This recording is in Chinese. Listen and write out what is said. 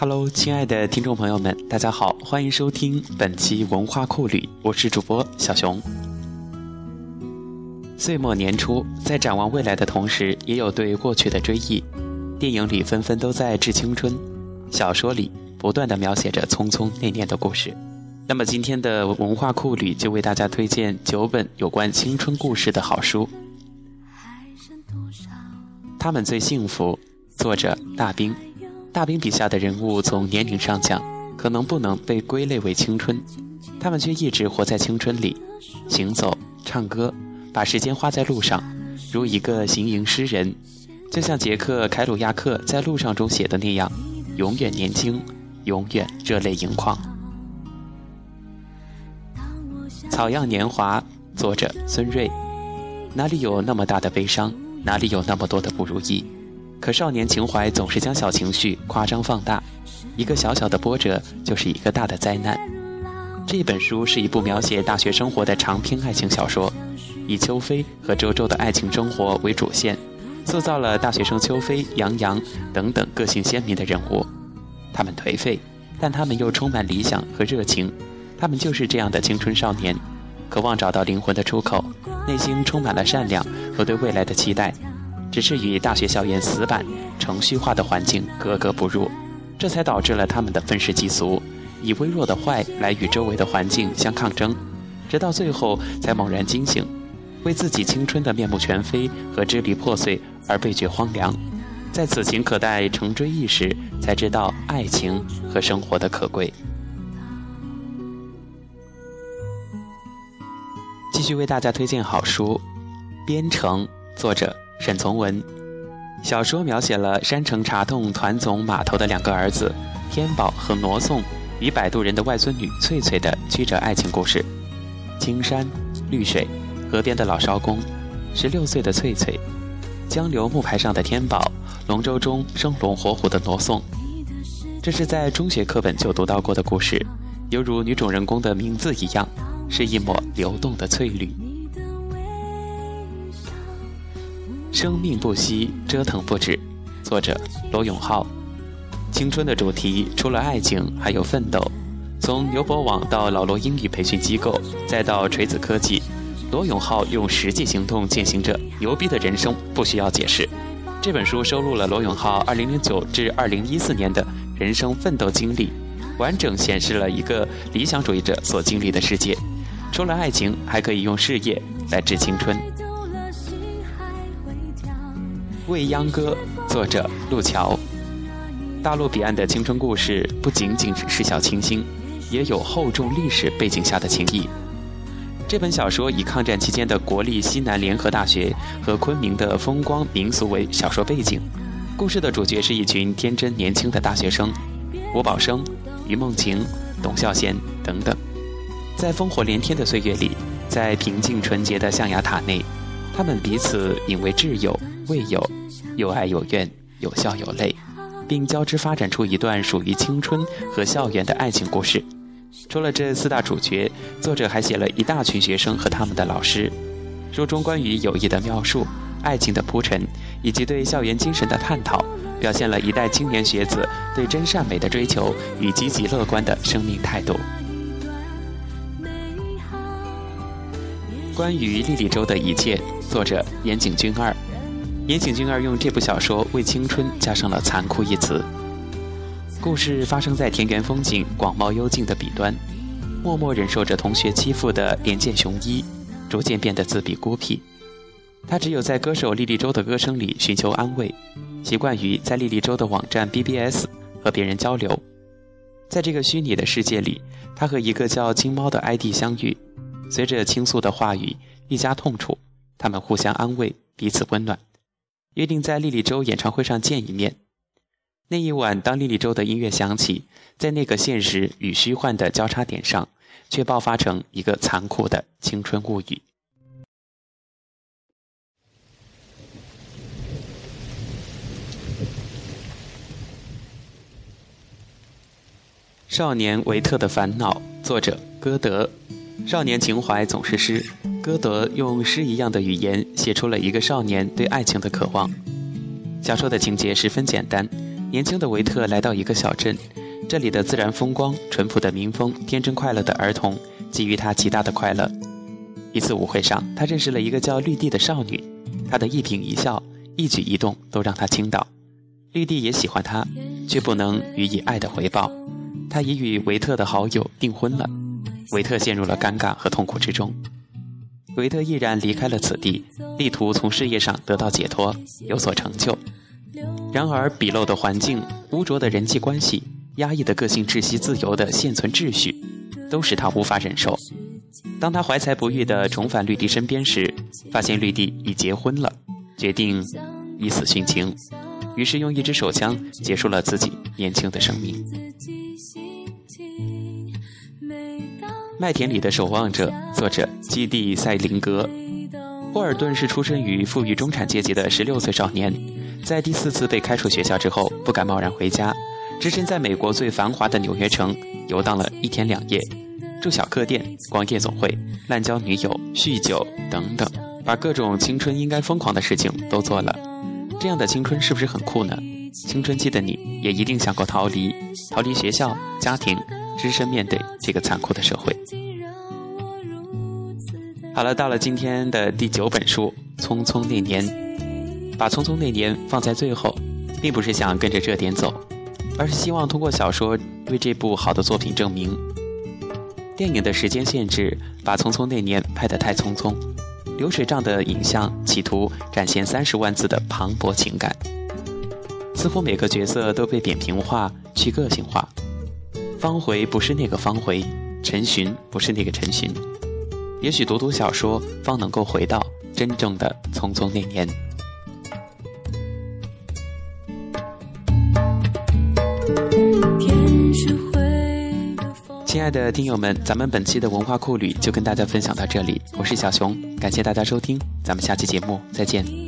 Hello，亲爱的听众朋友们，大家好，欢迎收听本期文化库旅，我是主播小熊。岁末年初，在展望未来的同时，也有对过去的追忆。电影里纷纷都在致青春，小说里不断的描写着匆匆那年的故事。那么今天的文化库里就为大家推荐九本有关青春故事的好书。他们最幸福，作者大兵。大兵笔下的人物从年龄上讲，可能不能被归类为青春，他们却一直活在青春里，行走、唱歌，把时间花在路上，如一个行吟诗人，就像杰克·凯鲁亚克在《路上》中写的那样，永远年轻，永远热泪盈眶。草样年华，作者孙瑞。哪里有那么大的悲伤？哪里有那么多的不如意？可少年情怀总是将小情绪夸张放大，一个小小的波折就是一个大的灾难。这本书是一部描写大学生活的长篇爱情小说，以秋飞和周周的爱情生活为主线，塑造了大学生秋飞、杨洋等等个性鲜明的人物。他们颓废，但他们又充满理想和热情。他们就是这样的青春少年，渴望找到灵魂的出口，内心充满了善良和对未来的期待。只是与大学校园死板、程序化的环境格格不入，这才导致了他们的愤世嫉俗，以微弱的坏来与周围的环境相抗争，直到最后才猛然惊醒，为自己青春的面目全非和支离破碎而倍觉荒凉。在此情可待成追忆时，才知道爱情和生活的可贵。继续为大家推荐好书，《边城》，作者。沈从文小说描写了山城茶洞团总码头的两个儿子天宝和罗宋与摆渡人的外孙女翠翠的曲折爱情故事。青山绿水，河边的老艄公，十六岁的翠翠，江流木牌上的天宝，龙舟中生龙活虎的罗宋。这是在中学课本就读到过的故事，犹如女主人公的名字一样，是一抹流动的翠绿。生命不息，折腾不止。作者罗永浩。青春的主题除了爱情，还有奋斗。从牛博网到老罗英语培训机构，再到锤子科技，罗永浩用实际行动践行着牛逼的人生，不需要解释。这本书收录了罗永浩2009至2014年的人生奋斗经历，完整显示了一个理想主义者所经历的世界。除了爱情，还可以用事业来致青春。《未央歌》作者路桥。大陆彼岸的青春故事不仅仅只是小清新，也有厚重历史背景下的情谊。这本小说以抗战期间的国立西南联合大学和昆明的风光民俗为小说背景。故事的主角是一群天真年轻的大学生，吴宝生、于梦晴、董孝贤等等，在烽火连天的岁月里，在平静纯洁的象牙塔内，他们彼此引为挚友、未有。有爱有怨，有笑有泪，并交织发展出一段属于青春和校园的爱情故事。除了这四大主角，作者还写了一大群学生和他们的老师。书中关于友谊的描述、爱情的铺陈，以及对校园精神的探讨，表现了一代青年学子对真善美的追求与积极乐观的生命态度。关于莉莉周的一切，作者岩井俊二。岩井俊二用这部小说为青春加上了“残酷”一词。故事发生在田园风景广袤幽静的彼端，默默忍受着同学欺负的连见雄一，逐渐变得自闭孤僻。他只有在歌手莉莉周的歌声里寻求安慰，习惯于在莉莉周的网站 BBS 和别人交流。在这个虚拟的世界里，他和一个叫金猫的 ID 相遇，随着倾诉的话语愈加痛楚，他们互相安慰，彼此温暖。约定在莉莉周演唱会上见一面。那一晚，当莉莉周的音乐响起，在那个现实与虚幻的交叉点上，却爆发成一个残酷的青春物语。少年维特的烦恼，作者歌德。少年情怀总是诗。歌德用诗一样的语言写出了一个少年对爱情的渴望。小说的情节十分简单，年轻的维特来到一个小镇，这里的自然风光、淳朴的民风、天真快乐的儿童，给予他极大的快乐。一次舞会上，他认识了一个叫绿地的少女，她的一颦一笑、一举一动都让他倾倒。绿地也喜欢他，却不能予以爱的回报。他已与维特的好友订婚了，维特陷入了尴尬和痛苦之中。维特毅然离开了此地，力图从事业上得到解脱，有所成就。然而，鄙陋的环境、污浊的人际关系、压抑的个性窒息自由的现存秩序，都使他无法忍受。当他怀才不遇地重返绿地身边时，发现绿地已结婚了，决定以死殉情，于是用一支手枪结束了自己年轻的生命。麦田里的守望者，作者基蒂·塞林格。霍尔顿是出生于富裕中产阶级的十六岁少年。在第四次被开除学校之后，不敢贸然回家，只身在美国最繁华的纽约城游荡了一天两夜，住小客店、逛夜总会、滥交女友、酗酒等等，把各种青春应该疯狂的事情都做了。这样的青春是不是很酷呢？青春期的你也一定想过逃离，逃离学校、家庭，只身面对这个残酷的社会。好了，到了今天的第九本书《匆匆那年》。把《匆匆那年》放在最后，并不是想跟着热点走，而是希望通过小说为这部好的作品证明。电影的时间限制把《匆匆那年》拍得太匆匆，流水账的影像企图展现三十万字的磅礴情感，似乎每个角色都被扁平化、去个性化。方回不是那个方回，陈寻不是那个陈寻。也许读读小说，方能够回到真正的《匆匆那年》。亲爱的听友们，咱们本期的文化库旅就跟大家分享到这里，我是小熊，感谢大家收听，咱们下期节目再见。